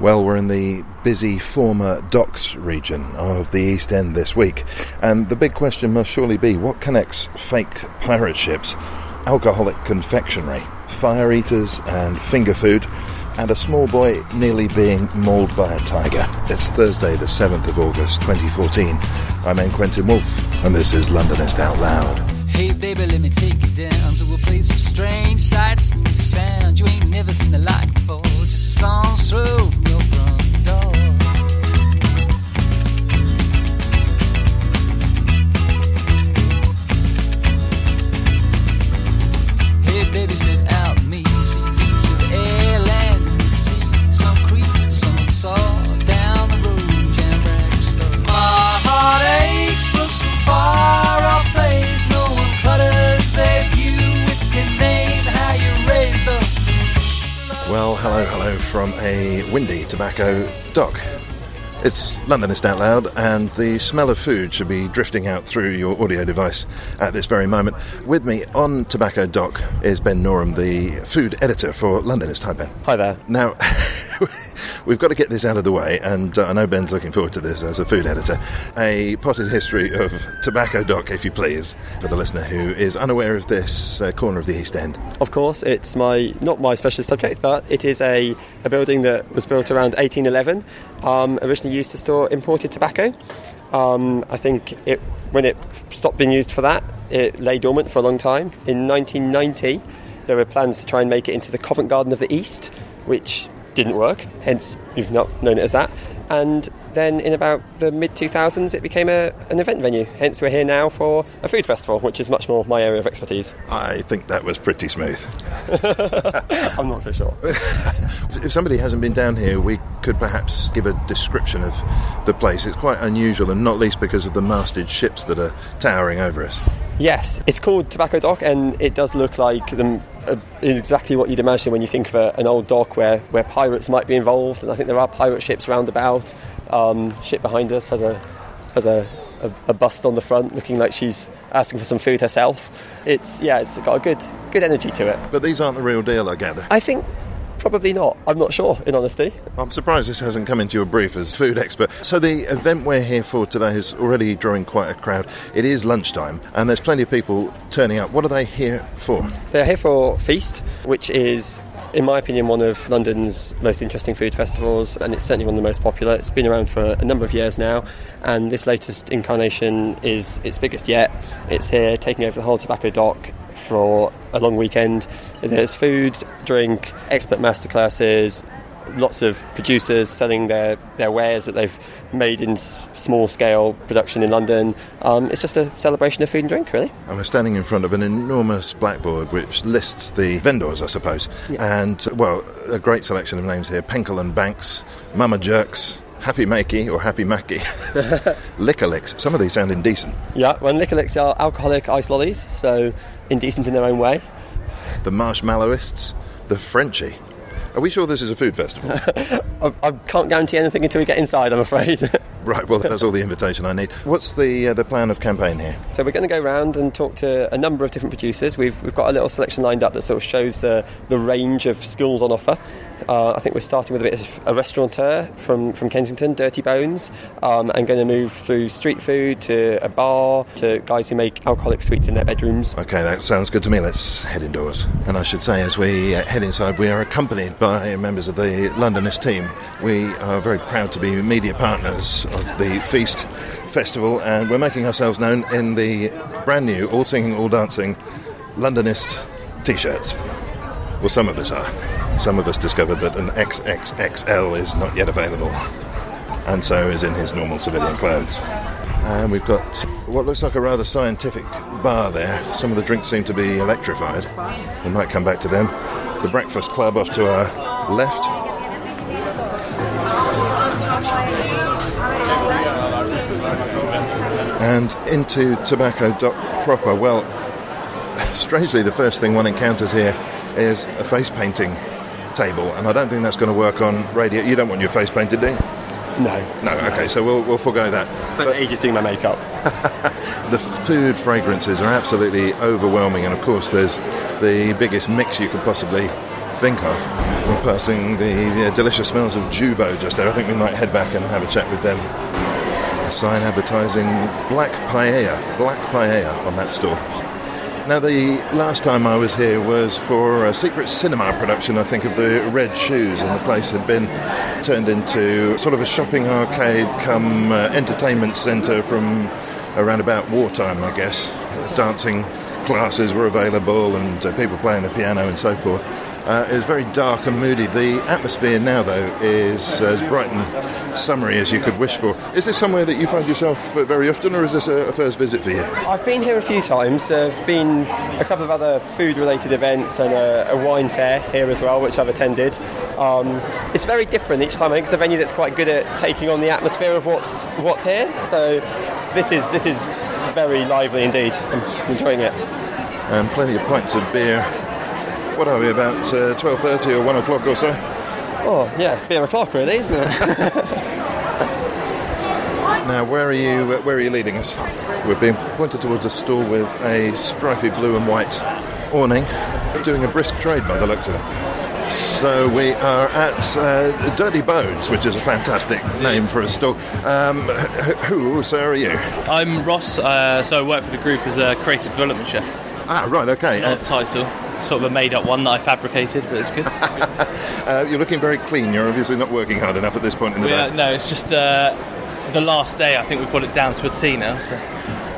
Well, we're in the busy former docks region of the East End this week, and the big question must surely be what connects fake pirate ships, alcoholic confectionery, fire eaters, and finger food, and a small boy nearly being mauled by a tiger. It's Thursday, the 7th of August 2014. I'm N. Quentin Woolf, and this is Londonist Out Loud. Hey baby, let me take you down to a place of strange sights and sounds you ain't never seen the like before. Just a stone's throw from your front door. Hey baby, hello, hello from a windy tobacco dock. It's Londonist Out Loud, and the smell of food should be drifting out through your audio device at this very moment. With me on Tobacco Dock is Ben Norum, the food editor for Londonist. Hi, Ben. Hi there. Now, we've got to get this out of the way, and uh, I know Ben's looking forward to this as a food editor. A potted history of Tobacco Dock, if you please, for the listener who is unaware of this uh, corner of the East End. Of course, it's my not my specialist subject, but it is a, a building that was built around 1811, um, originally used to store imported tobacco. Um, I think it when it stopped being used for that, it lay dormant for a long time. In 1990, there were plans to try and make it into the Covent Garden of the East, which didn't work. Hence, you've not known it as that. And then in about the mid 2000s, it became a, an event venue. Hence, we're here now for a food festival, which is much more my area of expertise. I think that was pretty smooth. I'm not so sure. If somebody hasn't been down here, we could perhaps give a description of the place. It's quite unusual, and not least because of the masted ships that are towering over us. Yes, it's called Tobacco Dock, and it does look like them, uh, exactly what you'd imagine when you think of a, an old dock where, where pirates might be involved. And I think there are pirate ships round about. Um, ship behind us has a has a, a, a bust on the front, looking like she's asking for some food herself. It's yeah, it's got a good good energy to it. But these aren't the real deal, I gather. I think probably not. I'm not sure, in honesty. I'm surprised this hasn't come into your brief as food expert. So the event we're here for today is already drawing quite a crowd. It is lunchtime, and there's plenty of people turning up. What are they here for? They're here for Feast, which is, in my opinion, one of London's most interesting food festivals, and it's certainly one of the most popular. It's been around for a number of years now, and this latest incarnation is its biggest yet. It's here taking over the whole tobacco dock for a long weekend. There's food, drink, expert masterclasses, lots of producers selling their, their wares that they've made in small scale production in London. Um, it's just a celebration of food and drink, really. And we're standing in front of an enormous blackboard which lists the vendors, I suppose. And, well, a great selection of names here Penkel and Banks, Mama Jerks, Happy Makey or Happy Mackie, Liquor Licks. Some of these sound indecent. Yeah, well, Liquor Licks are alcoholic ice lollies, so indecent in their own way. The Marshmallowists, the Frenchy. Are we sure this is a food festival? I, I can't guarantee anything until we get inside, I'm afraid. right, well, that's all the invitation I need. What's the, uh, the plan of campaign here? So we're going to go around and talk to a number of different producers. We've, we've got a little selection lined up that sort of shows the, the range of skills on offer. Uh, I think we're starting with a bit of a restaurateur from, from Kensington, Dirty Bones, um, and going to move through street food to a bar to guys who make alcoholic sweets in their bedrooms. Okay, that sounds good to me. Let's head indoors. And I should say, as we uh, head inside, we are accompanied by members of the Londonist team. We are very proud to be media partners of the Feast Festival, and we're making ourselves known in the brand new All Singing, All Dancing Londonist t shirts. Well, some of us are. Some of us discovered that an XXXL is not yet available, and so is in his normal civilian clothes. And we've got what looks like a rather scientific bar there. Some of the drinks seem to be electrified. We might come back to them. The Breakfast Club off to our left. And into Tobacco Dock proper. Well, strangely, the first thing one encounters here is a face painting table, and I don't think that's going to work on radio. You don't want your face painted, do you? No. No, okay, so we'll, we'll forego that. Spent ages doing my makeup. The food fragrances are absolutely overwhelming, and of course, there's the biggest mix you could possibly think of. We're passing the, the delicious smells of Jubo just there. I think we might head back and have a chat with them. A sign advertising black paella, black paella on that store. Now, the last time I was here was for a secret cinema production, I think, of the Red Shoes, and the place had been turned into sort of a shopping arcade come uh, entertainment centre from around about wartime, I guess. Dancing classes were available and uh, people playing the piano and so forth. Uh, it was very dark and moody. The atmosphere now, though, is as bright and summery as you could wish for. Is this somewhere that you find yourself uh, very often, or is this a, first visit for you? I've been here a few times. There've been a couple of other food-related events and a, a wine fair here as well, which I've attended. Um, it's very different each time. I think it's a venue that's quite good at taking on the atmosphere of what's what's here. So this is this is very lively indeed. I'm enjoying it. And plenty of pints of beer. What are we about uh, twelve thirty or one o'clock or so? Oh yeah, beer o'clock really, isn't it? Now, where are you? Uh, where are you leading us? We're being pointed towards a store with a stripy blue and white awning, doing a brisk trade by the looks of it. So we are at uh, Dirty Bones, which is a fantastic name for a store. Um, who, so are you? I'm Ross, uh, so I work for the group as a creative development chef. Ah, right, okay. Odd title, sort of a made up one that I fabricated, but it's good. Uh, you're looking very clean. You're obviously not working hard enough at this point in the We, uh, day. no, it's just uh, the last day. I think we've got it down to a T now. So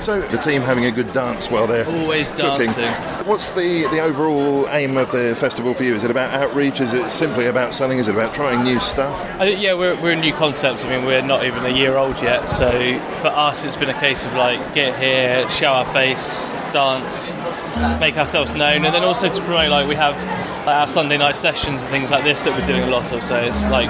So the team having a good dance while they're Always cooking. dancing. What's the, the overall aim of the festival for you? Is it about outreach? Is it simply about selling? Is it about trying new stuff? I think, yeah, we're, we're a new concept. I mean, we're not even a year old yet. So for us, it's been a case of like get here, show our face, dance, make ourselves known, and then also to promote. Like we have like, our Sunday night sessions and things like this that we're doing a lot of. So it's like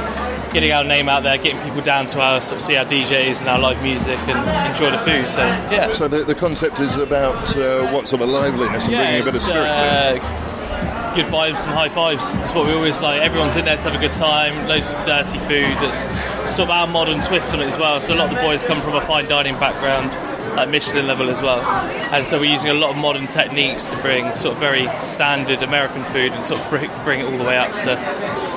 getting our name out there, getting people down to our sort of see our DJs and our live music and enjoy the food. So yeah. So the, the concept is about uh, what sort of liveliness and bringing a bit of spirit to it. uh, good vibes and high fives. That's what we always like. Everyone's in there to have a good time. Loads of dirty food. That's sort of our modern twist on it as well. So a lot of the boys come from a fine dining background, like Michelin level as well. And so we're using a lot of modern techniques to bring sort of very standard American food and sort of bring, bring it all the way up to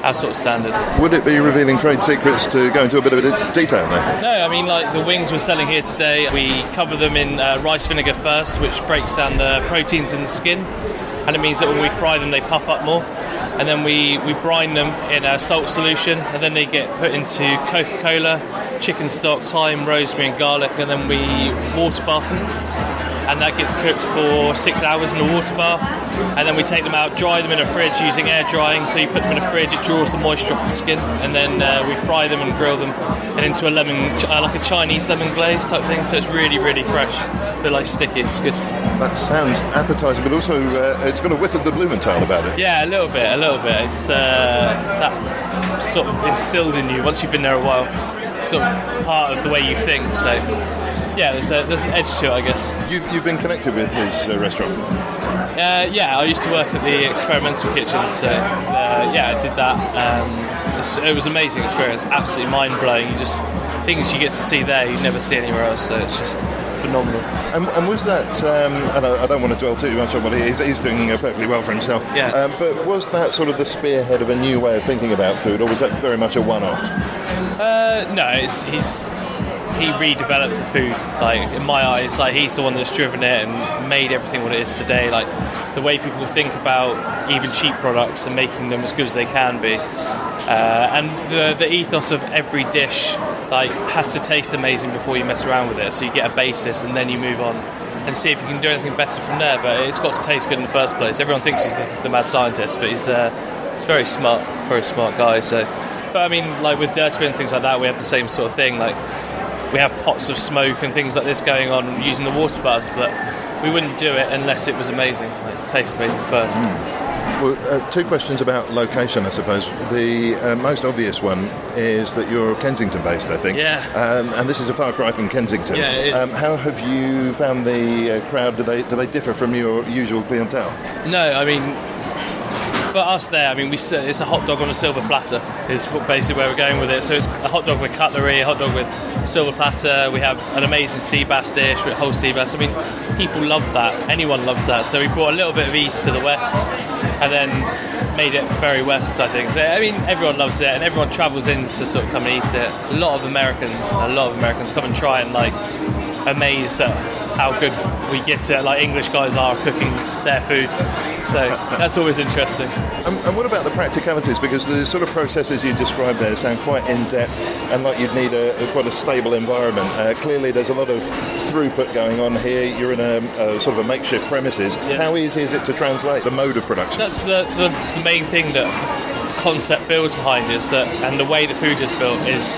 our sort of standard. Would it be revealing trade secrets to go into a bit of de- detail there? No, I mean like the wings we're selling here today. We cover them in uh, rice vinegar first, which breaks down the proteins in the skin, and it means that when we fry them, they puff up more. And then we, we brine them in a salt solution, and then they get put into Coca-Cola, chicken stock, thyme, rosemary, and garlic, and then we water bath them. And that gets cooked for six hours in a water bath, and then we take them out, dry them in a fridge using air drying. So you put them in a fridge, it draws the moisture off the skin, and then uh, we fry them and grill them, and into a lemon, uh, like a Chinese lemon glaze type thing. So it's really, really fresh, a bit like sticky. It's good. That sounds appetising, but also uh, it's got a whiff of the Blumenthal about it. Yeah, a little bit, a little bit. It's uh, that sort of instilled in you once you've been there a while, sort of part of the way you think. So yeah, there's, a, there's an edge to it, I guess. You've, you've been connected with his uh, restaurant. Uh, yeah, I used to work at the experimental kitchen, so uh, yeah, I did that. Um, it's, it was an amazing experience, absolutely mind blowing. You just things you get to see there you never see anywhere else, so it's just phenomenal. And, and was that, um, and I, I don't want to dwell too much on what he is, he's doing uh, perfectly well for himself, Yeah. um, but was that sort of the spearhead of a new way of thinking about food, or was that very much a one off? Uh, no, it's, he's he redeveloped the food. Like in my eyes, like he's the one that's driven it and made everything what it is today. Like the way people think about even cheap products and making them as good as they can be. Uh, and the, the ethos of every dish like has to taste amazing before you mess around with it. So you get a basis and then you move on and see if you can do anything better from there. But it's got to taste good in the first place. Everyone thinks he's the, the mad scientist, but he's uh, he's very smart, very smart guy. So, but I mean, like with Dirtspin and things like that, we have the same sort of thing. Like we have pots of smoke and things like this going on using the water baths, but we wouldn't do it unless it was amazing, like tastes amazing first. Well, uh, two questions about location, I suppose. The uh, most obvious one is that you're Kensington based, I think. Yeah. Um, and this is a far cry from Kensington. Yeah, it is. Um, how have you found the uh, crowd? Do they do they differ from your usual clientele? No, I mean, for us there, I mean, we it's a hot dog on a silver platter. Is basically where we're going with it. So it's a hot dog with cutlery, a hot dog with silver platter. We have an amazing sea bass dish with whole sea bass. I mean, people love that. Anyone loves that. So we brought a little bit of east to the west, and then made it very west. I think. So I mean, everyone loves it, and everyone travels in to sort of come and eat it. A lot of Americans, a lot of Americans come and try and like amaze. at how good we get it. Like English guys are cooking their food, so that's always interesting. And, and what about the practicalities? Because the sort of processes you described there sound quite in depth and like you'd need a, a quite a stable environment. Uh, clearly, there's a lot of throughput going on here. You're in a, a sort of a makeshift premises. Yeah. How easy is it to translate the mode of production? That's the, the, the main thing that concept builds behind is that, and the way the food is built is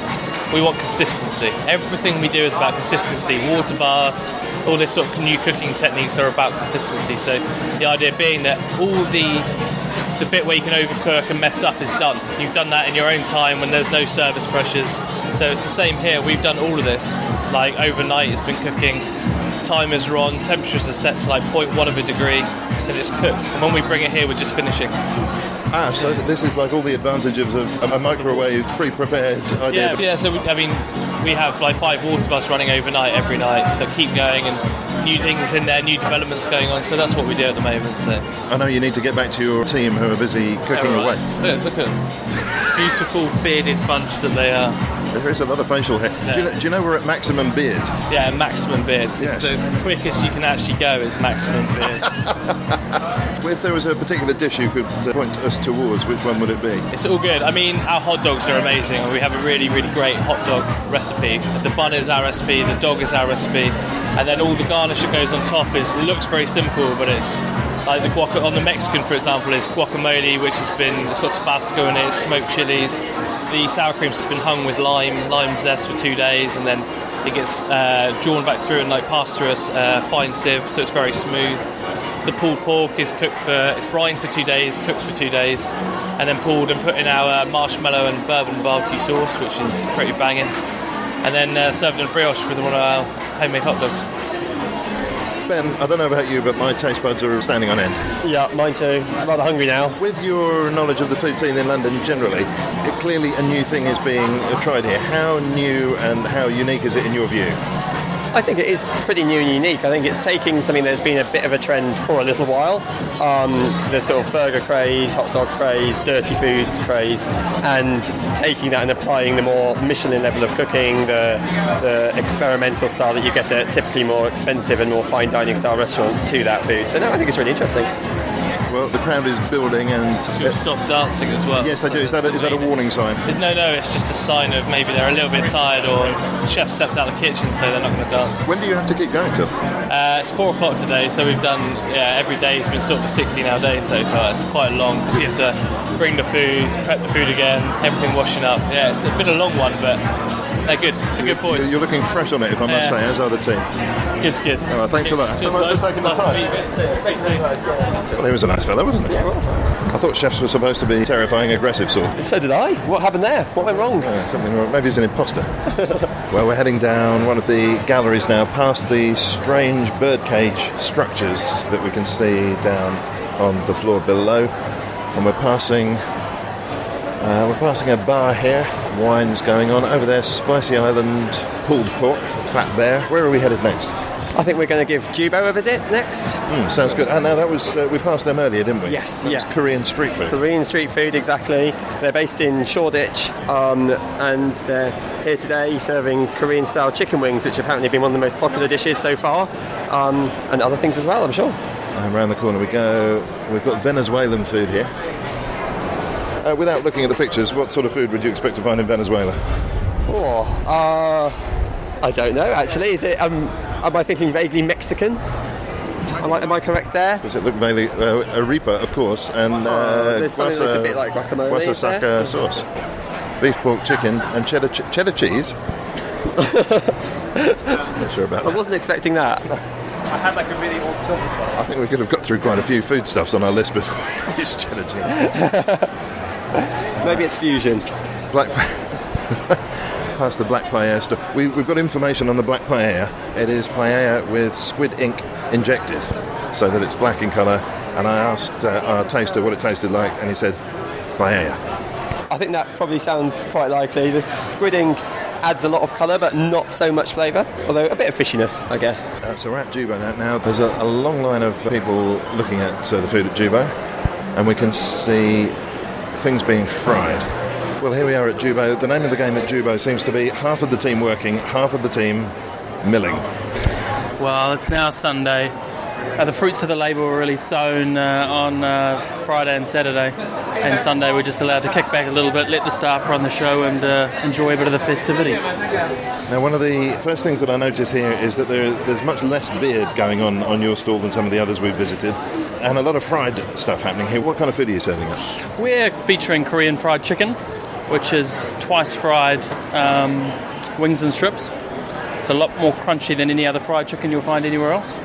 we want consistency. Everything we do is about consistency. Water baths, all this sort of new cooking techniques are about consistency. So the idea being that all the the bit where you can overcook and mess up is done. You've done that in your own time when there's no service pressures. So it's the same here. We've done all of this like overnight. It's been cooking. Timers are on. Temperatures are set to like 0.1 of a degree, and it's cooked. And when we bring it here, we're just finishing. Ah, so this is like all the advantages of a microwave pre-prepared idea. Yeah, yeah. So we, I mean, we have like five water baths running overnight every night that keep going, and new things in there, new developments going on. So that's what we do at the moment. So I know you need to get back to your team who are busy cooking All away. Look, look at beautiful bearded bunch that they are. There is a lot of facial hair. Do, you know, do you know we're at maximum beard? Yeah, maximum beard. Yes. It's the quickest you can actually go is maximum beard. If there was a particular dish you could uh, point us towards, which one would it be? It's all good. I mean, our hot dogs are amazing. We have a really, really great hot dog recipe. The bun is our recipe, the dog is our recipe, and then all the garnish that goes on top is. Looks very simple, but it's like the guac on the Mexican, for example, is guacamole, which has been it's got Tabasco in it, smoked chilies. The sour cream has been hung with lime, lime zest for two days, and then it gets uh, drawn back through and like passed through a uh, fine sieve, so it's very smooth. The pulled pork is cooked for it's brined for two days, cooked for two days, and then pulled and put in our uh, marshmallow and bourbon barbecue sauce, which is pretty banging. And then uh, served in a brioche with one of our homemade hot dogs. Ben, I don't know about you, but my taste buds are standing on end. Yeah, mine too. I'm rather hungry now. With your knowledge of the food scene in London generally, clearly a new thing is being uh, tried here. How new and how unique is it in your view? I think it is pretty new and unique. I think it's taking something that's been a bit of a trend for a little while, um, the sort of burger craze, hot dog craze, dirty food craze, and taking that and applying the more Michelin level of cooking, the, the experimental style that you get at typically more expensive and more fine dining style restaurants to that food. So no, I think it's really interesting. Well, the crowd is building, and Should stop dancing as well. yes, I do. Is that a, is that a warning sign? No, no, it's just a sign of maybe they're a little bit tired or the chef stepped out of the kitchen, so they're not going to dance. When do you have to keep going till? Uh, it's four o'clock today, so we've done yeah every day has been sort of a 16-hour day so far. It's quite long because you have to bring the food, prep the food again, everything washing up. Yeah, it's been a long one, but they're good. They're good boys. You're looking fresh on it, if I must Yeah. say, as are the team. Good, good. All right, thanks a lot. Cheers, So much for taking the Nice to time. meet you. Speak. Well, he was a nice fellow, wasn't he? I thought chefs were supposed to be terrifying, aggressive sort. So did I. What happened there? What went wrong? Uh, something wrong. Maybe he's an imposter. well, we're heading down one of the galleries now, past the strange birdcage structures that we can see down on the floor below, and we're passing. Uh, we're passing a bar here. Wine's going on over there. Spicy Island pulled pork, fat bear. Where are we headed next? I think we're going to give Jubo a visit next. Hmm, sounds good. And now that was uh, we passed them earlier, didn't we? Yes, That was yes. Korean street food. Korean street food, exactly. They're based in Shoreditch, um, and they're here today serving Korean style chicken wings, which apparently have been one of the most popular dishes so far, um, and other things as well, I'm sure. And round the corner we go. We've got Venezuelan food here. Uh, without looking at the pictures, what sort of food would you expect to find in Venezuela? Oh, uh, I don't know actually. Is it? Um, am I thinking vaguely Mexican? Am I, am I correct there? Does it look vaguely uh, arepa, of course, and uh, Oh, there's something that a bit like guacamole, guasa is there? saka sauce, beef, pork, chicken, and cheddar ch- cheddar cheese. Not sure about I wasn't expecting that. I had like a really old silver. I think we could have got through quite a few foodstuffs on our list before we used cheddar cheese. Maybe it's fusion. Black. Past the black paella store. We, we've got information on the black paella. It is paella with squid ink injected, so that it's black in colour And I asked uh, our taster what it tasted like, and he said, paella. I think that probably sounds quite likely. The squid ink adds a lot of colour, but not so much flavour. Although a bit of fishiness, I guess. Uh, so we're at Jubo now. now there's a, a long line of people looking at uh, the food at Jubo, and we can see things being fried. Well, here we are at Jubo. The name of the game at Jubo seems to be half of the team working, half of the team milling. Well, it's now Sunday. Uh, the fruits of the labour were really sown uh, on uh, Friday and Saturday, and Sunday we're just allowed to kick back a little bit, let the staff run the show, and uh, enjoy a bit of the festivities. Now, one of the first things that I notice here is that there, there's much less beard going on on your stall than some of the others we've visited, and a lot of fried stuff happening here. What kind of food are you serving up? We're featuring Korean fried chicken, which is twice fried um, wings and strips. It's a lot more crunchy than any other fried chicken you'll find anywhere else.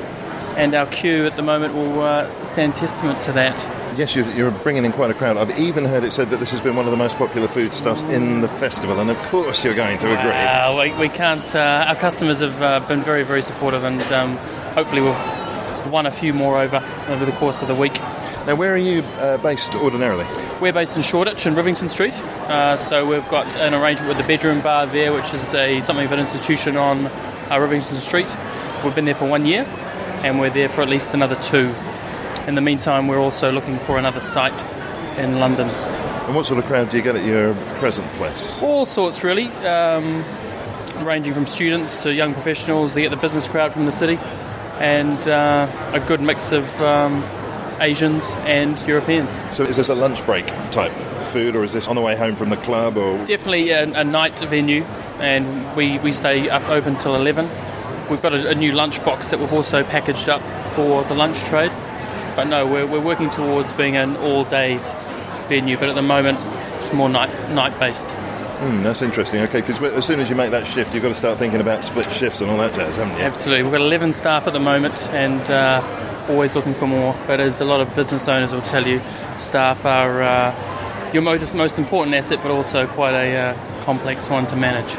And our queue at the moment will uh, stand testament to that. Yes, you're, you're bringing in quite a crowd. I've even heard it said that this has been one of the most popular foodstuffs in the festival, and of course you're going to agree. Uh, we, we can't. Uh, our customers have uh, been very, very supportive, and um, hopefully we've won a few more over over the course of the week. Now, where are you uh, based ordinarily? We're based in Shoreditch in Rivington Street, uh, so we've got an arrangement with the Bedroom Bar there, which is a something of an institution on uh, Rivington Street. We've been there for one year, and we're there for at least another two. In the meantime, we're also looking for another site in London. And what sort of crowd do you get at your present place? All sorts, really, um, ranging from students to young professionals. They get the business crowd from the city, and uh, a good mix of um, Asians and Europeans. So, is this a lunch break type food, or is this on the way home from the club? Or Definitely a, a night venue, and we, we stay up open till 11. We've got a, a new lunch box that we've also packaged up for the lunch trade. But no, we're, we're working towards being an all day venue, but at the moment it's more night night based. Hmm, that's interesting. Okay, because as soon as you make that shift, you've got to start thinking about split shifts and all that jazz, haven't you? Absolutely. We've got 11 staff at the moment and uh, always looking for more. But as a lot of business owners will tell you, staff are uh, your most, most important asset, but also quite a uh, complex one to manage.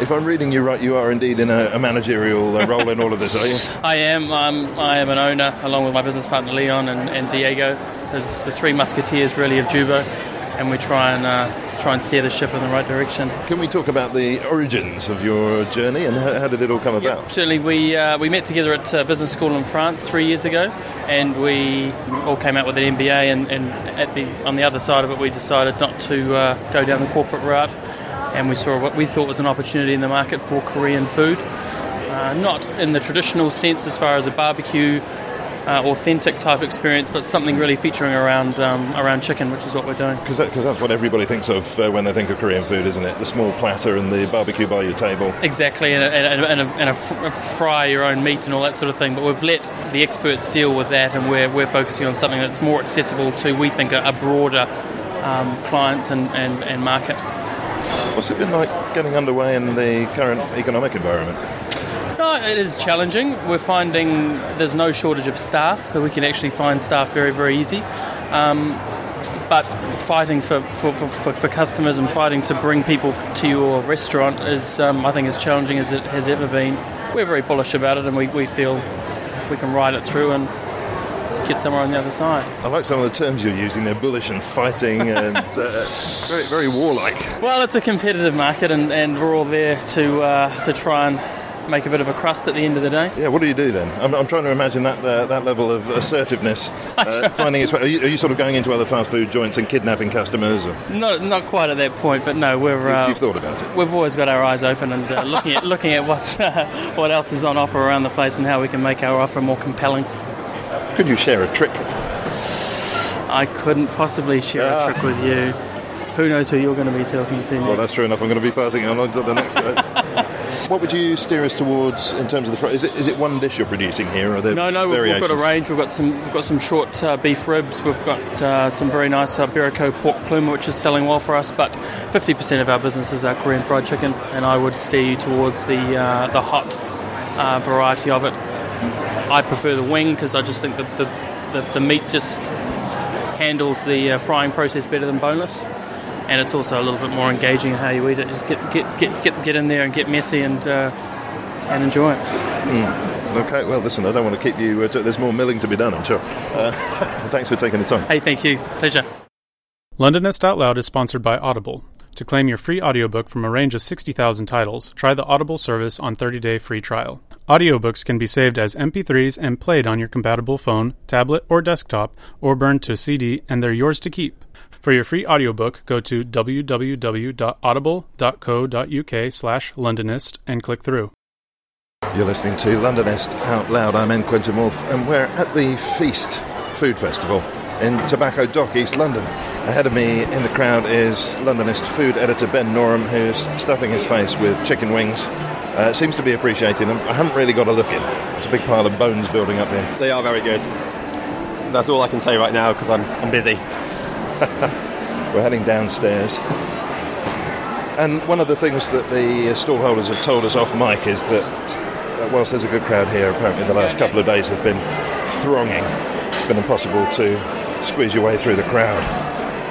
If I'm reading you right, you are indeed in a, a managerial uh, role in all of this, are you? I am. Um, I am an owner, along with my business partner Leon and, and Diego. There's the three musketeers, really, of Jubo, and we try and uh, try and steer the ship in the right direction. Can we talk about the origins of your journey and how, how did it all come about? Certainly, we uh, we met together at uh, business school in France three years ago, and we all came out with an MBA. And, and at the on the other side of it, we decided not to uh, go down the corporate route, and we saw what we thought was an opportunity in the market for Korean food. Uh, not in the traditional sense as far as a barbecue, uh, authentic type experience, but something really featuring around um, around chicken, which is what we're doing. Because that, that's what everybody thinks of uh, when they think of Korean food, isn't it? The small platter and the barbecue by your table. Exactly, and, a, and, a, and, a, and a fr- a fry your own meat and all that sort of thing. But we've let the experts deal with that, and we're, we're focusing on something that's more accessible to, we think, a, a broader um, client and, and, and market. What's it been like getting underway in the current economic environment? No, it is challenging. We're finding there's no shortage of staff, that we can actually find staff very, very easy. Um, but fighting for, for, for, for customers and fighting to bring people to your restaurant is, um, I think, as challenging as it has ever been. We're very bullish about it, and we, we feel we can ride it through and get somewhere on the other side. I like some of the terms you're using. They're bullish and fighting and uh, very, very warlike. Well, it's a competitive market, and, and we're all there to uh, to try and make a bit of a crust at the end of the day. Yeah, what do you do then? I'm, I'm trying to imagine that uh, that level of assertiveness, uh, finding its way. Are you, are you sort of going into other fast food joints and kidnapping customers? Or Not not quite at that point, but no, we're uh, you've thought about it? we've always got our eyes open and uh, looking at looking at what uh, what else is on offer around the place and how we can make our offer more compelling. Could you share a trick? I couldn't possibly share Ah. a trick with you. Who knows who you're going to be talking to next? Well, that's true enough. I'm going to be passing it on to the next guy. what would you steer us towards in terms of the fry? Is it is it one dish you're producing here, or are there No, no, we've, we've got a range. We've got some, we've got some short uh, beef ribs. We've got uh, some very nice uh, Iberico pork plume, which is selling well for us. But 50% of our business is our Korean fried chicken, and I would steer you towards the uh, the hot uh, variety of it. I prefer the wing because I just think that the, the the meat just handles the uh, frying process better than boneless. And it's also a little bit more engaging in how you eat it. Just get get get get, get in there and get messy and uh, and enjoy it. Okay, well, listen, I don't want to keep you. Uh, t- there's more milling to be done, I'm sure. Uh, thanks for taking the time. Hey, thank you. Pleasure. Londonist Out Loud is sponsored by Audible. To claim your free audiobook from a range of 60,000 titles, try the Audible service on 30-day free trial. Audiobooks can be saved as MP3s and played on your compatible phone, tablet, or desktop, or burned to CD, and they're yours to keep. For your free audiobook, go to www.audible.co.uk slash Londonist and click through. You're listening to Londonist Out Loud. I'm N. Quentin Woolf, and we're at the Feast Food Festival in Tobacco Dock, East London. Ahead of me in the crowd is Londonist food editor Ben Norum, who's stuffing his face with chicken wings. Uh, seems to be appreciating them. I haven't really got a look in. There's a big pile of bones building up here. They are very good. That's all I can say right now because I'm, I'm busy. We're heading downstairs. And one of the things that the stallholders have told us off mic is that uh, whilst there's a good crowd here, apparently the last couple of days have been thronging. It's been impossible to squeeze your way through the crowd.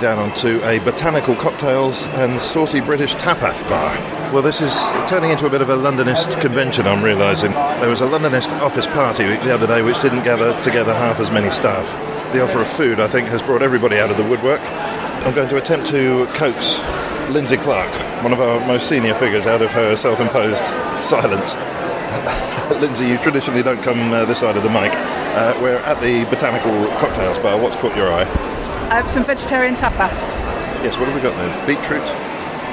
Down onto a botanical cocktails and saucy British tapas bar. Well, this is turning into a bit of a Londonist convention, I'm realising. There was a Londonist office party the other day which didn't gather together half as many staff. The offer of food, I think, has brought everybody out of the woodwork. I'm going to attempt to coax Lindsay Clark, one of our most senior figures, out of her self imposed silence. Lindsay, you traditionally don't come uh, this side of the mic. Uh, we're at the Botanical Cocktails Bar. What's caught your eye? Uh, some vegetarian tapas. Yes, what have we got there? Beetroot?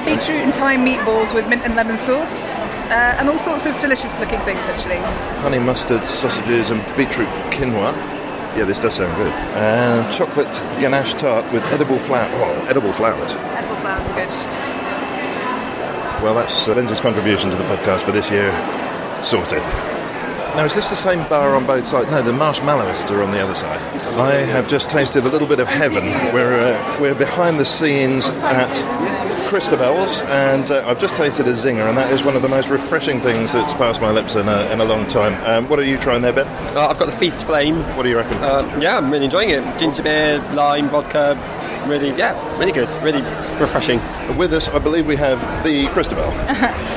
Beetroot and thyme meatballs with mint and lemon sauce. Uh, and all sorts of delicious looking things, actually. Honey mustard sausages and beetroot quinoa. Yeah, this does sound good. And chocolate ganache tart with edible flour. Oh, edible flowers. Edible flowers are good. Well, that's uh, Lindsay's contribution to the podcast for this year. Sorted. Now, is this the same bar on both sides? No, the marshmallowists are on the other side. I have just tasted a little bit of heaven. We're, uh, we're behind the scenes at Christabel's, and uh, I've just tasted a zinger, and that is one of the most refreshing things that's passed my lips in a, in a long time. Um, what are you trying there, Ben? Uh, I've got the Feast Flame. What do you reckon? Uh, yeah, I'm really enjoying it. Ginger beer, lime, vodka. Really, yeah, really good. Really refreshing. With us, I believe we have the Christabel.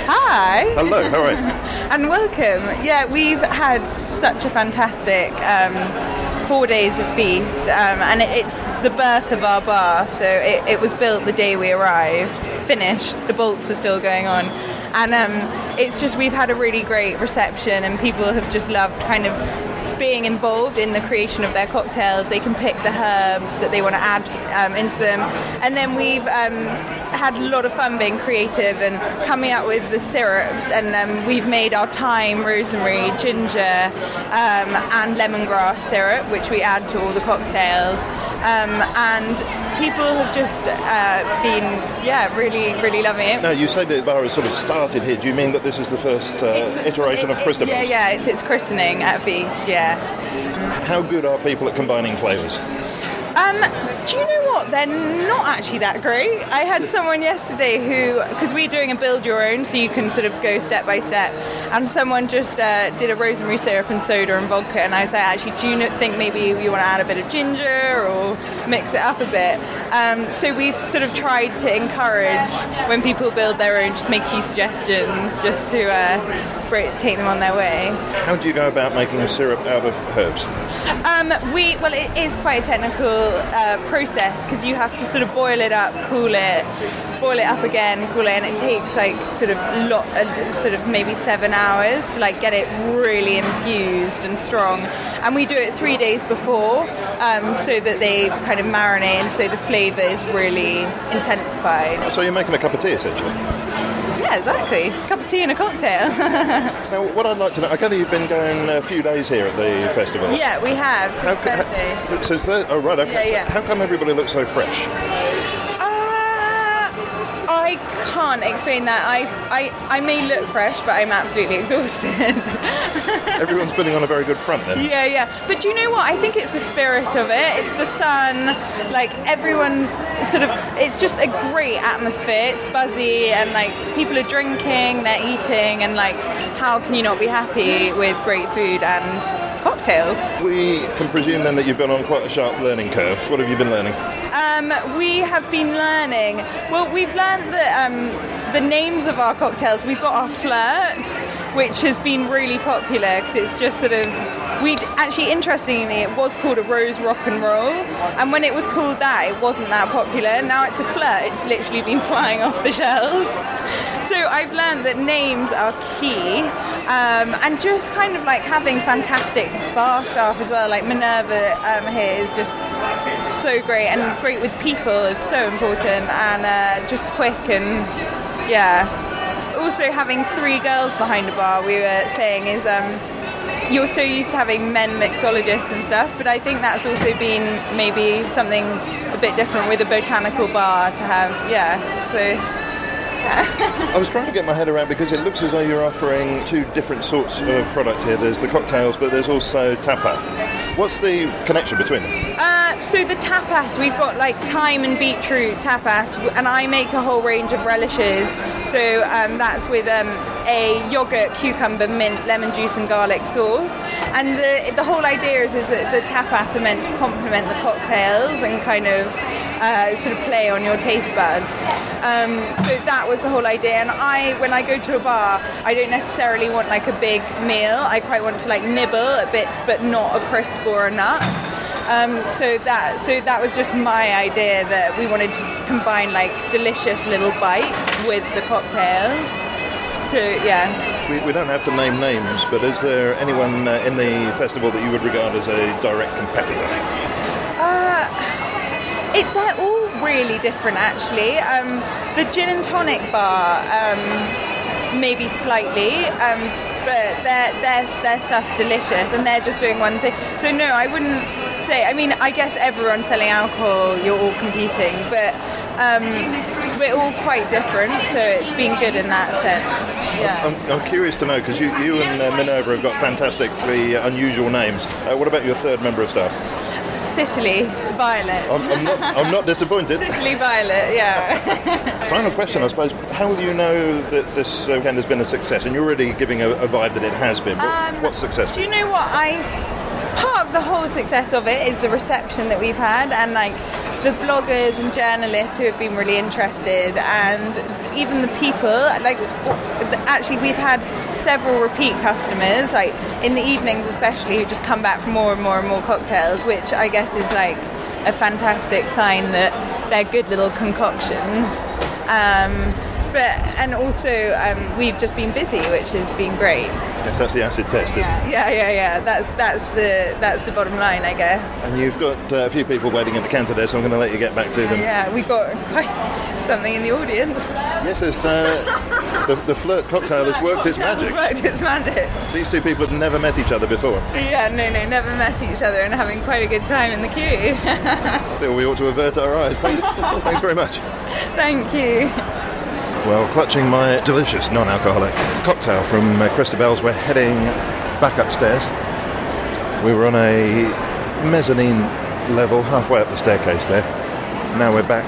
Hi. Hello, how are you? and welcome. Yeah, we've had such a fantastic um, four days of feast, um, and it, it's the birth of our bar. So it, it was built the day we arrived, finished. The bolts were still going on. And um, it's just we've had a really great reception, and people have just loved kind of being involved in the creation of their cocktails. They can pick the herbs that they want to add um, into them, and then we've um, had a lot of fun being creative and coming up with the syrups. And um, we've made our thyme, rosemary, ginger, um, and lemongrass syrup, which we add to all the cocktails. Um, and people have just uh, been, yeah, really, really loving it. Now, you say the bar has sort of started here. Do you mean that this is the first uh, It's- iteration of Christabel's? Yeah, yeah, it's its christening at Feast, yeah. How good are people at combining flavours? Um, do you know what? They're not actually that great. I had someone yesterday who, because we're doing a build your own, so you can sort of go step by step, and someone just uh, did a rosemary syrup and soda and vodka, and I like, actually, do you think maybe you want to add a bit of ginger or mix it up a bit? Um, so we've sort of tried to encourage when people build their own, just make a few suggestions, just to uh, take them on their way. How do you go about making a syrup out of herbs? Um, we well, it is quite a technical uh, process because you have to sort of boil it up, cool it, boil it up again, cool it, and it takes like sort of lot, uh, sort of maybe seven hours to like get it really infused and strong. And we do it three days before, um, so that they kind of marinate, and so the flavour is really intensified. So you're making a cup of tea, essentially. Yeah, exactly. A Cup of tea and a cocktail. Now, what I'd like to know, I gather you've been going a few days here at the festival. yeah, we have since How Thursday. ha- since oh right, okay. Yeah, yeah. How come everybody looks so fresh? I can't explain that. I, I, I may look fresh, but I'm absolutely exhausted. Everyone's putting on a very good front then. yeah, yeah. But do you know what? I think it's the spirit of it. It's the sun. Like everyone's sort of. It's just a great atmosphere. It's buzzy and like people are drinking, they're eating, and like how can you not be happy with great food and cocktails? We can presume then that you've been on quite a sharp learning curve. What have you been learning? Um, we have been learning. Well, we've learned that um, the names of our cocktails, we've got our flirt, which has been really popular because it's just sort of we actually interestingly it was called a rose rock and roll, and when it was called that, it wasn't that popular. Now it's a flirt. It's literally been flying off the shelves. So I've learned that names are key, um, and just kind of like having fantastic bar staff as well. Like Minerva um, here is just so great, and great with people is so important, and uh, just quick and yeah. Also, having three girls behind a bar, we were saying, is um, you're so used to having men mixologists and stuff, but I think that's also been maybe something a bit different with a botanical bar to have, yeah. So I was trying to get my head around because it looks as though you're offering two different sorts of product here. There's the cocktails, but there's also tapa. What's the connection between them? Uh, so the tapas, we've got like thyme and beetroot tapas, and I make a whole range of relishes. So um, that's with um, a yogurt, cucumber, mint, lemon juice, and garlic sauce. And the the whole idea is, is that the tapas are meant to complement the cocktails and kind of uh, sort of play on your taste buds. Um, so that was the whole idea. And I, when I go to a bar, I don't necessarily want like a big meal. I quite want to like nibble a bit, but not a crisp or a nut. Um, so that so that was just my idea that we wanted to combine like delicious little bites with the cocktails. To yeah. We, we don't have to name names, but is there anyone uh, in the festival that you would regard as a direct competitor? Uh, it, they're all really different, actually. Um, the gin and tonic bar, um, maybe slightly, um, but their, their, their stuff's delicious and they're just doing one thing. So, no, I wouldn't say, I mean, I guess everyone's selling alcohol, you're all competing, but um, we're all quite different, so it's been good in that sense. Yeah. I'm, I'm curious to know because you, you and uh, Minerva have got fantastically unusual names. Uh, what about your third member of staff? Sicily Violet. I'm, I'm not, I'm not disappointed. Sicily Violet, yeah. Final question, I suppose. How will you know that this weekend has been a success? And you're already giving a, a vibe that it has been. But Um, what's successful? Do you know what I? The whole success of it is the reception that we've had, and like the bloggers and journalists who have been really interested, and even the people. Like, actually, we've had several repeat customers, like in the evenings especially, who just come back for more and more and more cocktails, which I guess is like a fantastic sign that they're good little concoctions. Um, but and also um, we've just been busy, which has been great. Yes, that's the acid test, isn't it? Yeah, yeah, yeah. That's that's the that's the bottom line, I guess. And you've got uh, a few people waiting at the counter there, so I'm going to let you get back to them. Yeah, we've got quite something in the audience. Yes, it's, uh, the, the flirt cocktail has worked its magic. Worked its magic. These two people have never met each other before. Yeah, no, no, never met each other and having quite a good time in the queue. I feel we ought to avert our eyes. Thanks, thanks very much. Thank you. Well, clutching my delicious non-alcoholic cocktail from uh, Christabel's, we're heading back upstairs. We were on a mezzanine level, halfway up the staircase there. Now we're back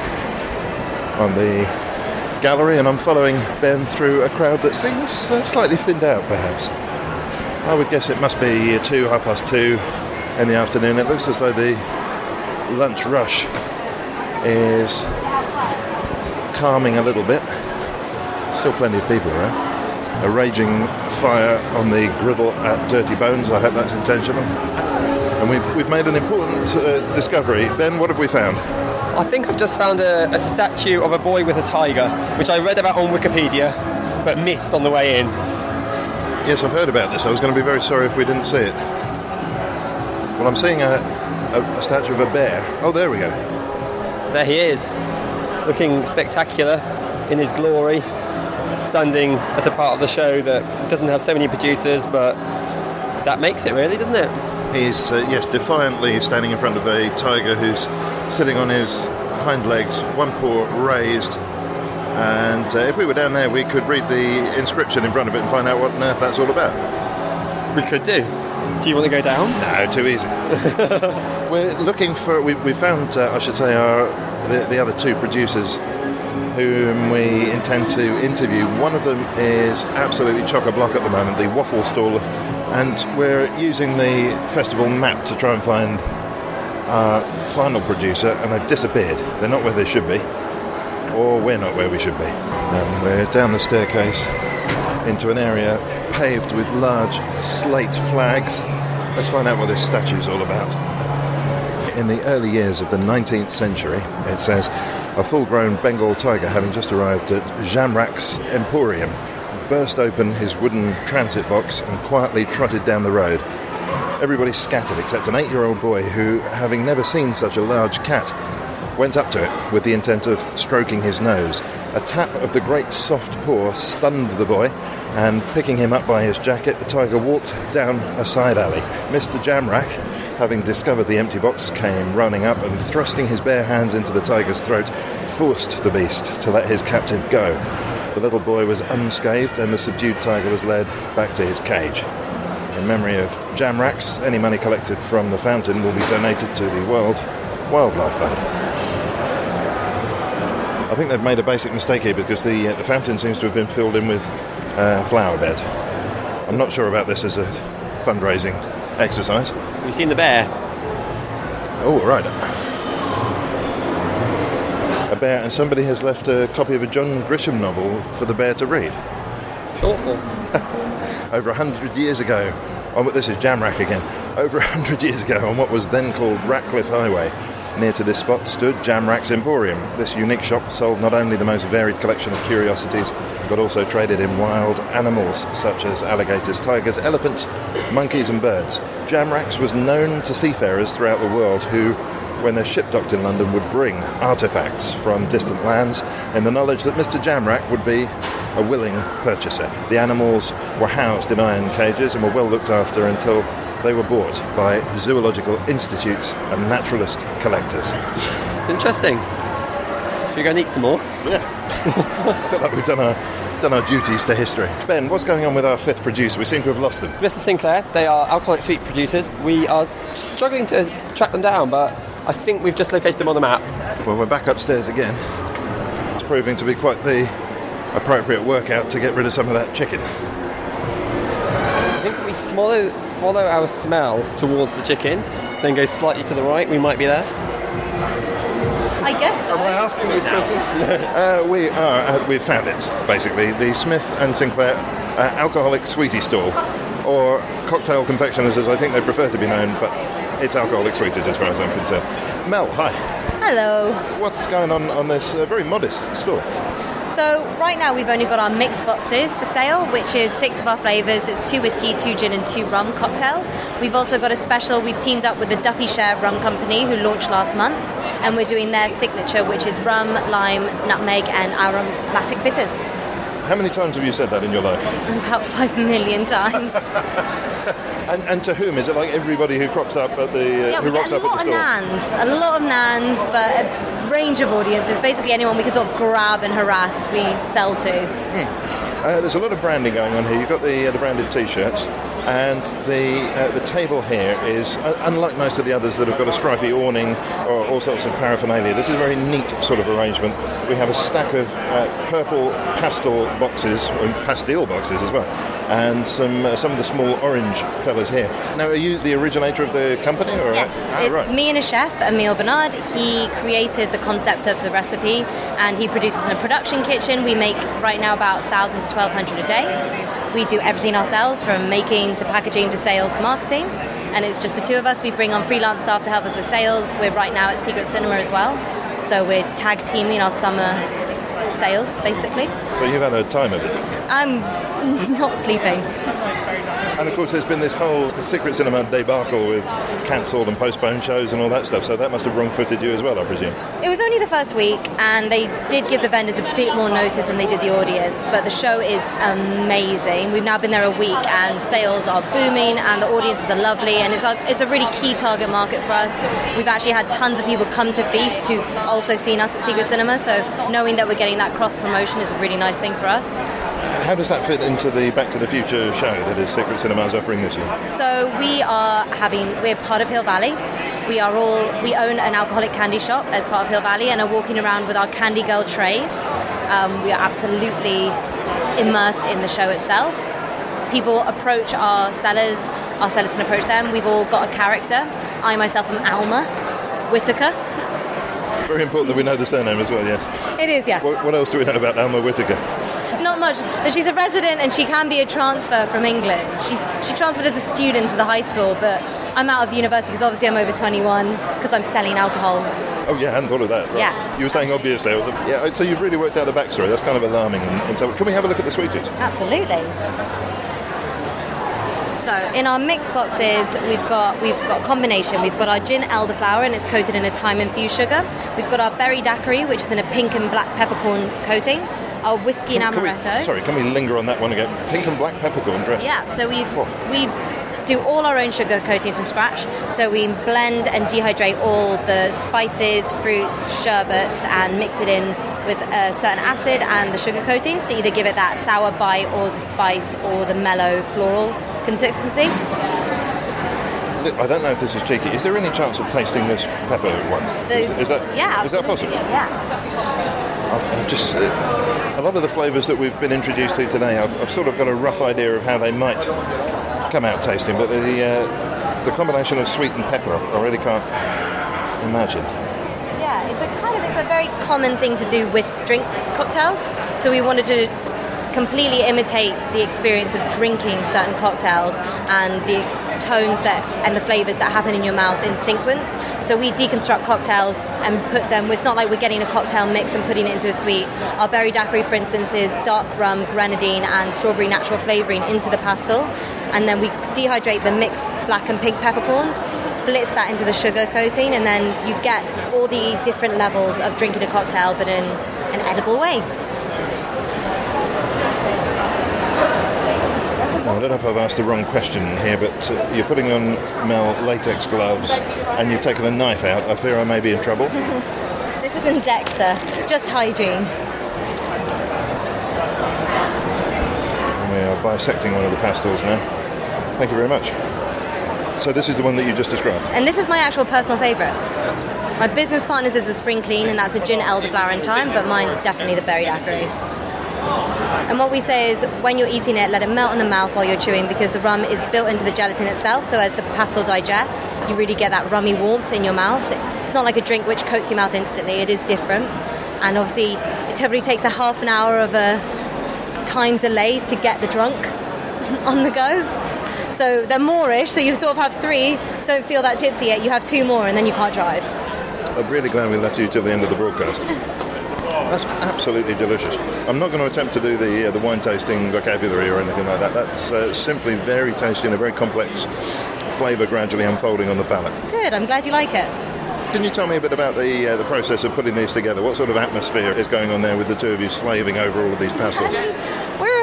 on the gallery, and I'm following Ben through a crowd that seems uh, slightly thinned out, perhaps. I would guess it must be two, half past two in the afternoon. It looks as though the lunch rush is calming a little bit. Still plenty of people around. A raging fire on the griddle at Dirty Bones. I hope that's intentional. And we've, we've made an important uh, discovery. Ben, what have we found? I think I've just found a, a statue of a boy with a tiger, which I read about on Wikipedia, but missed on the way in. Yes, I've heard about this. I was going to be very sorry if we didn't see it. Well, I'm seeing a, a, a statue of a bear. Oh, there we go. There he is, looking spectacular in his glory, standing at a part of the show that doesn't have so many producers, but that makes it really, doesn't it? He's, uh, yes, defiantly standing in front of a tiger who's sitting on his hind legs, one paw raised. And uh, if we were down there, we could read the inscription in front of it and find out what on earth that's all about. We could do. Do you want to go down? No, too easy. We're looking for. We, we found, uh, I should say, our the, the other two producers whom we intend to interview. One of them is absolutely chock a block at the moment, the waffle stall, and we're using the festival map to try and find our final producer, and they've disappeared. They're not where they should be. or we're not where we should be. And we're down the staircase into an area paved with large slate flags. Let's find out what this statue is all about. In the early years of the 19th century, it says, a full grown Bengal tiger having just arrived at Jamrach's Emporium burst open his wooden transit box and quietly trotted down the road. Everybody scattered except an eight year old boy who, having never seen such a large cat, went up to it with the intent of stroking his nose. A tap of the great soft paw stunned the boy, and picking him up by his jacket, the tiger walked down a side alley. Mr. Jamrak, having discovered the empty box, came running up and thrusting his bare hands into the tiger's throat, forced the beast to let his captive go. The little boy was unscathed, and the subdued tiger was led back to his cage. In memory of Jamrach's, any money collected from the fountain will be donated to the World Wildlife Fund. I think they've made a basic mistake here because the uh, the fountain seems to have been filled in with uh, flower bed. I'm not sure about this as a fundraising exercise. Have you seen the bear? Oh, right. A bear, and somebody has left a copy of a John Grisham novel for the bear to read. It's awful. Over a hundred years ago, on what this is Jamrach again. Over a hundred years ago, on what was then called Ratcliffe Highway, near to this spot stood Jamrach's Emporium. This unique shop sold not only the most varied collection of curiosities, but also traded in wild animals such as alligators, tigers, elephants, monkeys, and birds. Jamrach's was known to seafarers throughout the world who, when their ship docked in London, would bring artefacts from distant lands in the knowledge that Mr. Jamrak would be a willing purchaser. The animals were housed in iron cages and were well looked after until they were bought by zoological institutes and naturalist collectors. Interesting. Should we go and eat some more? Yeah. I feel like we've done our done our duties to history. Ben, what's going on with our fifth producer? We seem to have lost them. Smith and Sinclair, they are alcoholic sweet producers. We are struggling to track them down, but I think we've just located them on the map. Well, we're back upstairs again. It's proving to be quite the appropriate workout to get rid of some of that chicken. I think if we follow, follow our smell towards the chicken, then go slightly to the right, we might be there. I guess so. Am I asking these questions? uh, we are. Uh, we've found it. Basically, the Smith and Sinclair uh, alcoholic sweetie stall, or cocktail confectioners, as I think they prefer to be known, but it's alcoholic sweeties as far as I'm concerned. Mel, hi. Hello. What's going on on this uh, very modest store? So right now we've only got our mixed boxes for sale, which is six of our flavours. It's two whiskey, two gin, and two rum cocktails. We've also got a special. We've teamed up with the Duppy Share Rum Company, who launched last month, and we're doing their signature, which is rum, lime, nutmeg, and aromatic bitters. How many times have you said that in your life? About five million times. And, and to whom? Is it like everybody who crops up at the uh, Yeah, who rocks up at the lot of nans, a lot of nans, but a range of audiences. Basically, anyone we can sort of grab and harass, we sell to. Uh, there's a lot of branding going on here. You've got the uh, the branded T-shirts, and the uh, the table here is uh, unlike most of the others that have got a stripy awning or all sorts of paraphernalia. This is a very neat sort of arrangement. We have a stack of uh, purple pastel boxes, and pastel boxes as well, and some uh, some of the small orange fellas here. Now, are you the originator of the company? Or Yes, Ah, it's right. me and a chef, Emile Bernard. He created the concept of the recipe and he produces in a production kitchen. We make right now about 1,000 to 1,200 a day. We do everything ourselves from making to packaging to sales to marketing. And it's just the two of us. We bring on freelance staff to help us with sales. We're right now at Secret Cinema as well. So we're tag teaming our summer sales, basically. So you've had a time of it. I'm not sleeping. And of course, there's been this whole Secret Cinema debacle with cancelled and postponed shows and all that stuff. So that must have wrong-footed you as well, I presume. It was only the first week, and they did give the vendors a bit more notice than they did the audience. But the show is amazing. We've now been there a week, and sales are booming, and the audiences are lovely, and it's a, it's a really key target market for us. We've actually had tons of people come to Feast who've also seen us at Secret Cinema, so knowing that we're getting that cross promotion is a really nice thing for us. How does that fit into the Back to the Future show that is Secret Cinema's offering this year? So we are having we're part of Hill Valley. We are all we own an alcoholic candy shop as part of Hill Valley and are walking around with our Candy Girl trays. Um, we are absolutely immersed in the show itself. People approach our sellers. Our sellers can approach them. We've all got a character. I myself am Alma Whitaker. Very important that we know the surname as well, yes. It is, yeah. What, what else do we know about Alma Whittaker? Not much. She's a resident and she can be a transfer from England. She's she transferred as a student to the high school, but I'm out of university because obviously I'm over 21 because I'm selling alcohol. Oh, yeah, I hadn't thought of that. Right. Yeah. You were saying obvious there. Yeah, so you've really worked out the backstory. That's kind of alarming. And, and so, can we have a look at the sweeties? Absolutely. So in our mix boxes, we've got we've got a combination. We've got our gin elderflower and it's coated in a thyme infused sugar. We've got our berry daiquiri, which is in a pink and black peppercorn coating. Our whiskey and Can we- amaretto. sorry, can we linger on that one again? Pink and black peppercorn dress. Yeah, so we we do all our own sugar coatings from scratch. So we blend and dehydrate all the spices, fruits, sherbets, and mix it in with a certain acid and the sugar coatings to either give it that sour bite or the spice or the mellow floral consistency. I don't know if this is cheeky. Is there any chance of tasting this pepper one? The- Is, is that yeah, is that possible? Yeah. I've I've just uh, a lot of the flavours that we've been introduced to today, I've, I've sort of got a rough idea of how they might come out tasting, but the uh, the combination of sweet and pepper, I really can't imagine. It's a kind of it's a very common thing to do with drinks cocktails. So we wanted to completely imitate the experience of drinking certain cocktails and the tones that and the flavors that happen in your mouth in sequence. So we deconstruct cocktails and put them. It's not like we're getting a cocktail mix and putting it into a sweet. Our berry daiquiri, for instance, is dark rum, grenadine, and strawberry natural flavoring into the pastel, and then we dehydrate the mixed black and pink peppercorns blitz that into the sugar coating, and then you get all the different levels of drinking a cocktail, but in an edible way. I don't know if I've asked the wrong question here, but uh, you're putting on Mel latex gloves and you've taken a knife out. I fear I may be in trouble. This isn't Dexter, just hygiene. We are bisecting one of the pastels now. Thank you very much. So this is the one that you just described. And this is my actual personal favourite. My business partner's is the Spring Clean, and that's a gin elderflower and thyme, but mine's definitely the berry daiquiri. And what we say is when you're eating it, let it melt in the mouth while you're chewing because the rum is built into the gelatin itself. So as the pastel digests, you really get that rummy warmth in your mouth. It's not like a drink which coats your mouth instantly, it is different. And obviously, it typically takes a half an hour of a time delay to get the drunk on the go. So they're moreish, so you sort of have three, don't feel that tipsy yet, you have two more, and then you can't drive. I'm really glad we left you till the end of the broadcast. That's absolutely delicious. I'm not going to attempt to do the uh, the wine tasting vocabulary or anything like that. That's uh, simply very tasty and a very complex flavour gradually unfolding on the palate. Good, I'm glad you like it. Can you tell me a bit about the uh, the process of putting these together? What sort of atmosphere is going on there with the two of you slaving over all of these pastels?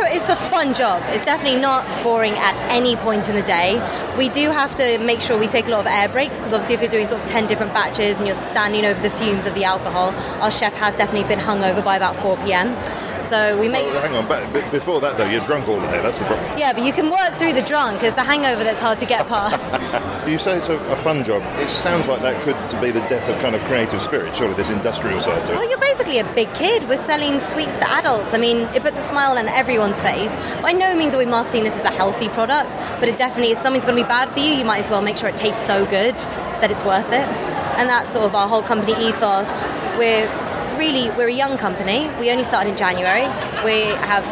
It's a fun job. It's definitely not boring at any point in the day. We do have to make sure we take a lot of air breaks because obviously if you're doing sort of 10 different batches and you're standing over the fumes of the alcohol, our chef has definitely been hungover by about 4 p.m. So we oh, make Oh, hang on, but but before that though, you're drunk all day. That's the problem. yeah, but you can work through the drunk. It's the hangover that's hard to get past. You say it's a, a fun job. It sounds like that could be the death of kind of creative spirit, surely, this industrial side to it. Well, you're basically a big kid. We're selling sweets to adults. I mean, it puts a smile on everyone's face. By no means are we marketing this as a healthy product, but it definitely, if something's going to be bad for you, you might as well make sure it tastes so good that it's worth it. And that's sort of our whole company ethos. We're really, we're a young company. We only started in January. We have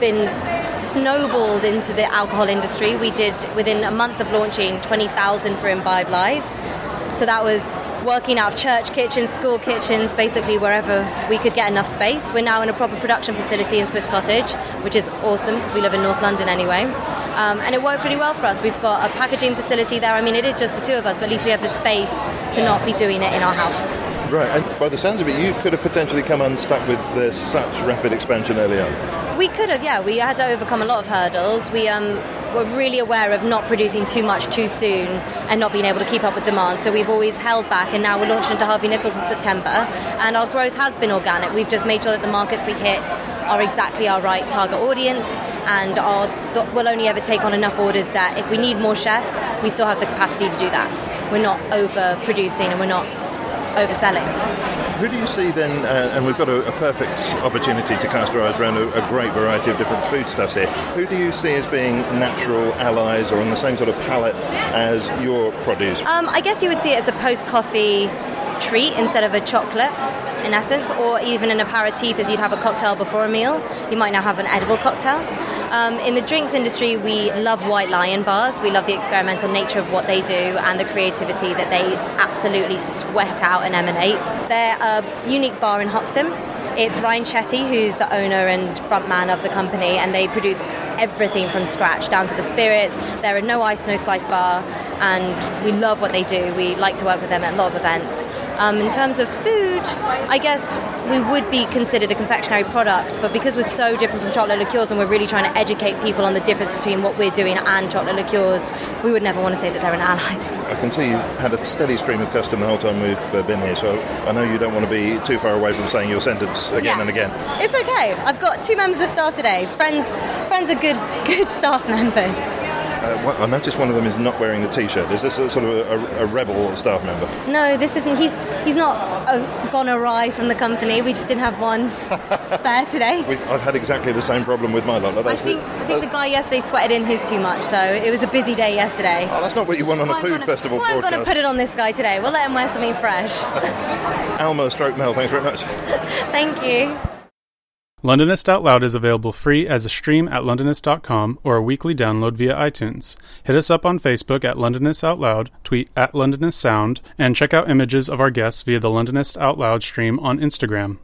been snowballed into the alcohol industry. We did, within a month of launching, 20,000 for Imbibe Live. So that was working out of church kitchens, school kitchens, basically wherever we could get enough space. We're now in a proper production facility in Swiss Cottage, which is awesome because we live in North London anyway. Um, and it works really well for us. We've got a packaging facility there. I mean, it is just the two of us, but at least we have the space to not be doing it in our house. Right, and by the sounds of it, you could have potentially come unstuck with such rapid expansion early on. We could have, yeah. We had to overcome a lot of hurdles. We um, were really aware of not producing too much too soon and not being able to keep up with demand. So we've always held back, and now we're launching into Harvey Nichols in September. And our growth has been organic. We've just made sure that the markets we hit are exactly our right target audience, and our, we'll only ever take on enough orders that if we need more chefs, we still have the capacity to do that. We're not overproducing and we're not overselling. Who do you see then, uh, and we've got a, a perfect opportunity to cast our eyes around a, a great variety of different foodstuffs here. Who do you see as being natural allies or on the same sort of palette as your produce? Um, I guess you would see it as a post coffee treat instead of a chocolate, in essence, or even an aperitif as you'd have a cocktail before a meal. You might now have an edible cocktail. Um, in the drinks industry, we love White Lyan bars. We love the experimental nature of what they do and the creativity that they absolutely sweat out and emanate. They're a unique bar in Hoxton. It's Ryan Chetty, who's the owner and frontman of the company, and they produce everything from scratch down to the spirits. They're a no ice, no slice bar, and we love what they do. We like to work with them at a lot of events. Um, in terms of food, I guess we would be considered a confectionery product, but because we're so different from chocolate liqueurs and we're really trying to educate people on the difference between what we're doing and chocolate liqueurs, we would never want to say that they're an ally. I can see you've had a steady stream of custom the whole time we've uh, been here, so I know you don't want to be too far away from saying your sentence again Yeah. and again. It's okay. I've got two members of staff today. Friends, friends are good, good staff members. Uh, I noticed one of them is not wearing the T-shirt. Is this a, sort of a, a, rebel staff member? No, this isn't. He's he's not uh, gone awry from the company. We just didn't have one spare today. We, I've had exactly the same problem with my lot. I think the- I think the guy yesterday sweated in his too much, so it was a busy day yesterday. Oh, that's not what you want on a Well, food gonna- festival well, I'm going to put it on this guy today. We'll let him wear something fresh. Alma Stroke Mel, thanks very much. Thank you. Londonist Out Loud is available free as a stream at londonist.com or a weekly download via iTunes. Hit us up on Facebook at Londonist Out Loud, tweet at Londonist Sound, and check out images of our guests via the Londonist Out Loud stream on Instagram.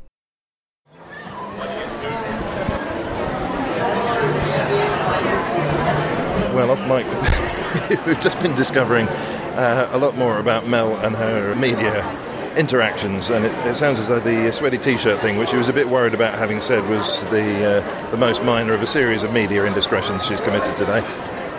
Well, off mic, we've just been discovering uh, a lot more about Mel and her media interactions, and it, it sounds as though the sweaty T-shirt thing, which she was a bit worried about having said, was the uh, the most minor of a series of media indiscretions she's committed today.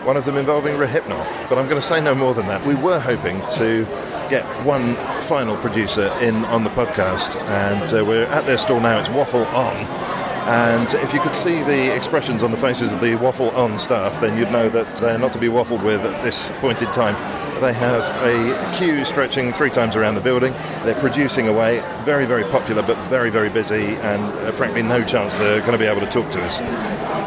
One of them involving Rohypnol, but I'm going to say no more than that. We were hoping to get one final producer in on the podcast, and uh, we're at their stall now. It's Waffle On. And if you could see the expressions on the faces of the waffle on staff, then you'd know that they're not to be waffled with at this point in time. They have a queue stretching three times around the building. They're producing away, very, very popular, but very, very busy, and uh, frankly, no chance they're going to be able to talk to us.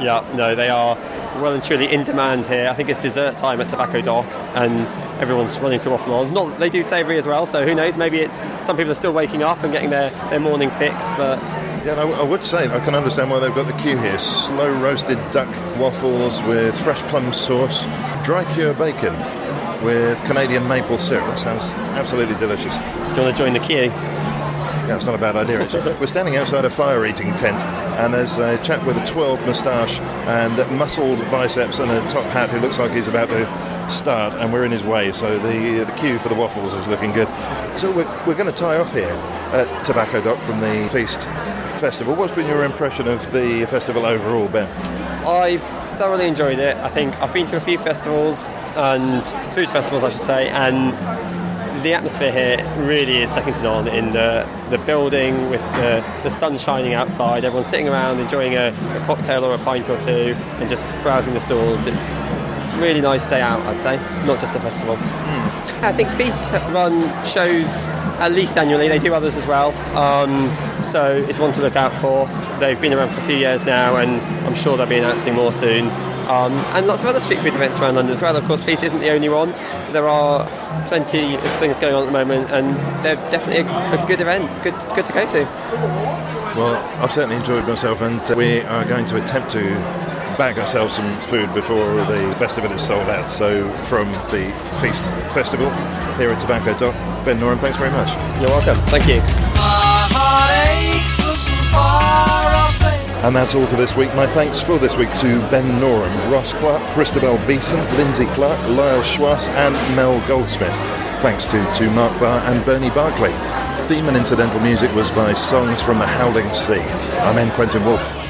Yeah, no, they are well and truly in demand here. I think it's dessert time at Tobacco Dock, and everyone's running to waffle on. Not they do savoury as well, so who knows? Maybe it's some people are still waking up and getting their, their morning fix, but Yeah, and I, I would say I can understand why they've got the queue here. Slow roasted duck waffles with fresh plum sauce, dry cure bacon with Canadian maple syrup. That sounds absolutely delicious. do you want to join the queue? Yeah, it's not a bad idea. Actually. We're standing outside a fire eating tent, and there's a chap with a twirled moustache and muscled biceps and a top hat who looks like he's about to start, and we're in his way. So the the queue for the waffles is looking good. So we're, we're going to tie off here at Tobacco Dock from the Feast Festival. What's been your impression of the festival overall, Ben? I've thoroughly enjoyed it. I think I've been to a few festivals and food festivals, I should say, and the atmosphere here really is second to none in the, the building with the, the sun shining outside, everyone sitting around enjoying a, a cocktail or a pint or two and just browsing the stalls. It's a really nice day out, I'd say, not just a festival. I think Feast run shows at least annually. They do others as well, um, so it's one to look out for. They've been around for a few years now, and I'm sure they'll be announcing more soon. Um, and lots of other street food events around London as well. Of course, Feast isn't the only one. There are plenty of things going on at the moment, and they're definitely a, a good event, good good to go to. Well, I've certainly enjoyed myself, and we are going to attempt to bag ourselves some food before the best of it is sold out. So, from the Feast Festival here at Tobacco Dock, Ben Norum, thanks very much. You're welcome. Thank you. And that's all for this week. My thanks for this week to Ben Norum, Ross Clark, Christabel Beeson, Lindsay Clark, Lyle Schwass, and Mel Goldsmith. Thanks to, to Mark Barr and Bernie Barclay. Theme and incidental music was by Songs from the Howling Sea. I'm N. Quentin Woolf.